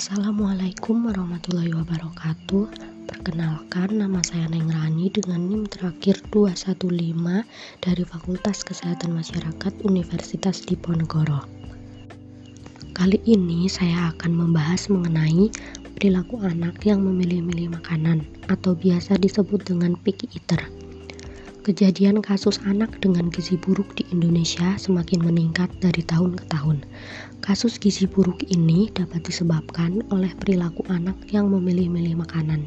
Assalamualaikum warahmatullahi wabarakatuh. Perkenalkan nama saya Neng Rani dengan NIM terakhir 215 dari Fakultas Kesehatan Masyarakat Universitas Diponegoro. Kali ini saya akan membahas mengenai perilaku anak yang memilih-milih makanan atau biasa disebut dengan picky eater Kejadian kasus anak dengan gizi buruk di Indonesia semakin meningkat dari tahun ke tahun. Kasus gizi buruk ini dapat disebabkan oleh perilaku anak yang memilih-milih makanan,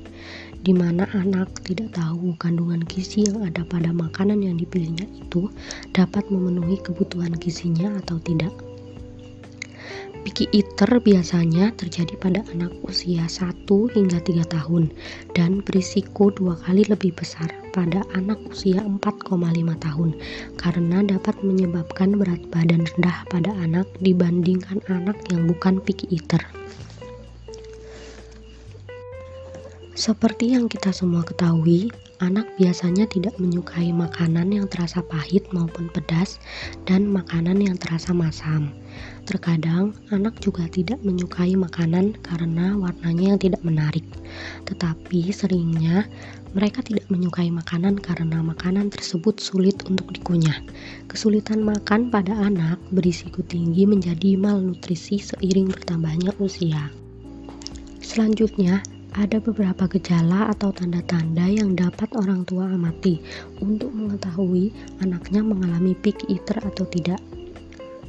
di mana anak tidak tahu kandungan gizi yang ada pada makanan yang dipilihnya itu dapat memenuhi kebutuhan gizinya atau tidak. Picky eater biasanya terjadi pada anak usia 1 hingga 3 tahun dan berisiko dua kali lebih besar pada anak usia 4,5 tahun karena dapat menyebabkan berat badan rendah pada anak dibandingkan anak yang bukan picky eater. Seperti yang kita semua ketahui, anak biasanya tidak menyukai makanan yang terasa pahit maupun pedas dan makanan yang terasa masam. Terkadang, anak juga tidak menyukai makanan karena warnanya yang tidak menarik. Tetapi seringnya, mereka tidak menyukai makanan karena makanan tersebut sulit untuk dikunyah. Kesulitan makan pada anak berisiko tinggi menjadi malnutrisi seiring bertambahnya usia. Selanjutnya, ada beberapa gejala atau tanda-tanda yang dapat orang tua amati untuk mengetahui anaknya mengalami picky eater atau tidak.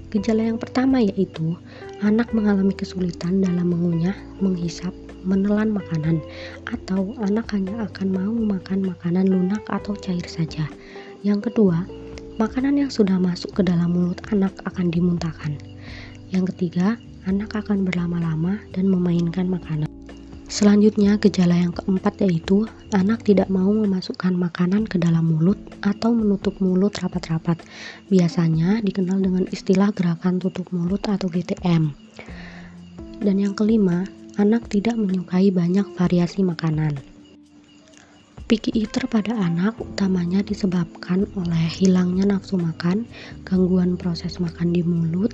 Gejala yang pertama yaitu anak mengalami kesulitan dalam mengunyah, menghisap, menelan makanan, atau anak hanya akan mau makan makanan lunak atau cair saja. Yang kedua, makanan yang sudah masuk ke dalam mulut anak akan dimuntahkan. Yang ketiga, anak akan berlama-lama dan memainkan makanan. Selanjutnya, gejala yang keempat yaitu anak tidak mau memasukkan makanan ke dalam mulut atau menutup mulut rapat-rapat. Biasanya dikenal dengan istilah gerakan tutup mulut atau GTM. Dan yang kelima, anak tidak menyukai banyak variasi makanan. Picky eater pada anak utamanya disebabkan oleh hilangnya nafsu makan, gangguan proses makan di mulut,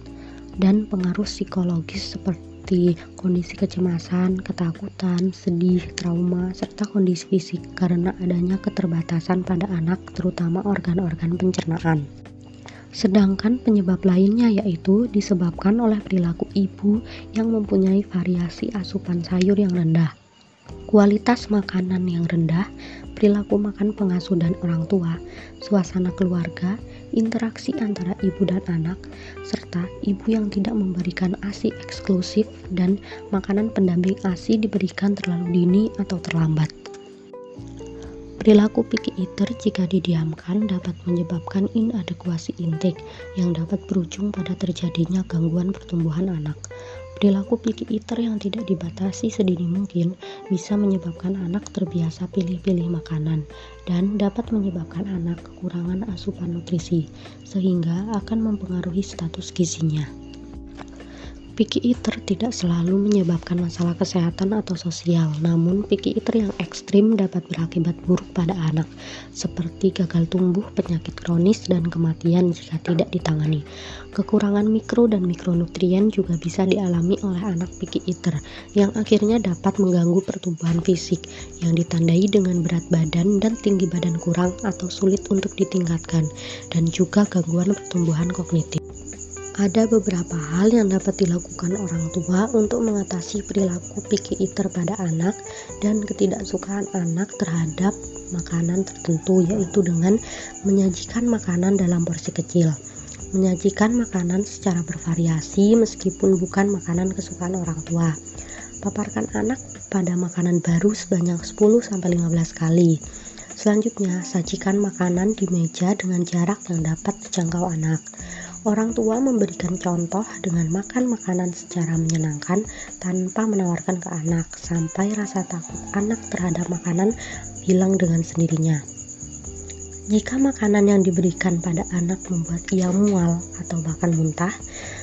dan pengaruh psikologis seperti seperti kondisi kecemasan, ketakutan, sedih, trauma, serta kondisi fisik karena adanya keterbatasan pada anak, terutama organ-organ pencernaan. Sedangkan penyebab lainnya yaitu disebabkan oleh perilaku ibu yang mempunyai variasi asupan sayur yang rendah, kualitas makanan yang rendah, perilaku makan pengasuh dan orang tua, suasana keluarga, interaksi antara ibu dan anak, serta ibu yang tidak memberikan ASI eksklusif dan makanan pendamping ASI diberikan terlalu dini atau terlambat. Perilaku picky eater jika didiamkan dapat menyebabkan inadekuasi intake yang dapat berujung pada terjadinya gangguan pertumbuhan anak. Perilaku picky eater yang tidak dibatasi sedini mungkin bisa menyebabkan anak terbiasa pilih-pilih makanan dan dapat menyebabkan anak kekurangan asupan nutrisi, sehingga akan mempengaruhi status gizinya. Picky eater tidak selalu menyebabkan masalah kesehatan atau sosial, namun picky eater yang ekstrim dapat berakibat buruk pada anak, seperti gagal tumbuh, penyakit kronis, dan kematian jika tidak ditangani. Kekurangan mikro dan mikronutrien juga bisa dialami oleh anak picky eater, yang akhirnya dapat mengganggu pertumbuhan fisik, yang ditandai dengan berat badan dan tinggi badan kurang atau sulit untuk ditingkatkan, dan juga gangguan pertumbuhan kognitif. Ada beberapa hal yang dapat dilakukan orang tua untuk mengatasi perilaku eater pada anak dan ketidaksukaan anak terhadap makanan tertentu yaitu dengan menyajikan makanan dalam porsi kecil. Menyajikan makanan secara bervariasi meskipun bukan makanan kesukaan orang tua. Paparkan anak pada makanan baru sebanyak 10-15 kali. Selanjutnya, sajikan makanan di meja dengan jarak yang dapat dijangkau anak. Orang tua memberikan contoh dengan makan makanan secara menyenangkan tanpa menawarkan ke anak, sampai rasa takut anak terhadap makanan hilang dengan sendirinya. Jika makanan yang diberikan pada anak membuat ia mual atau bahkan muntah,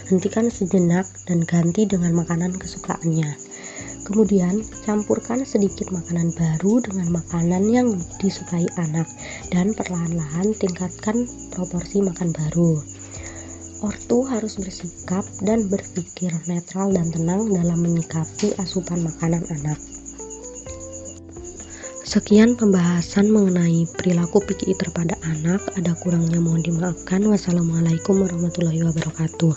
hentikan sejenak dan ganti dengan makanan kesukaannya. Kemudian, campurkan sedikit makanan baru dengan makanan yang disukai anak dan perlahan-lahan tingkatkan proporsi makan baru. Ortu harus bersikap dan berpikir netral dan tenang dalam menyikapi asupan makanan anak. Sekian pembahasan mengenai perilaku picky eater pada anak. Ada kurangnya mohon dimaafkan. Wassalamualaikum warahmatullahi wabarakatuh.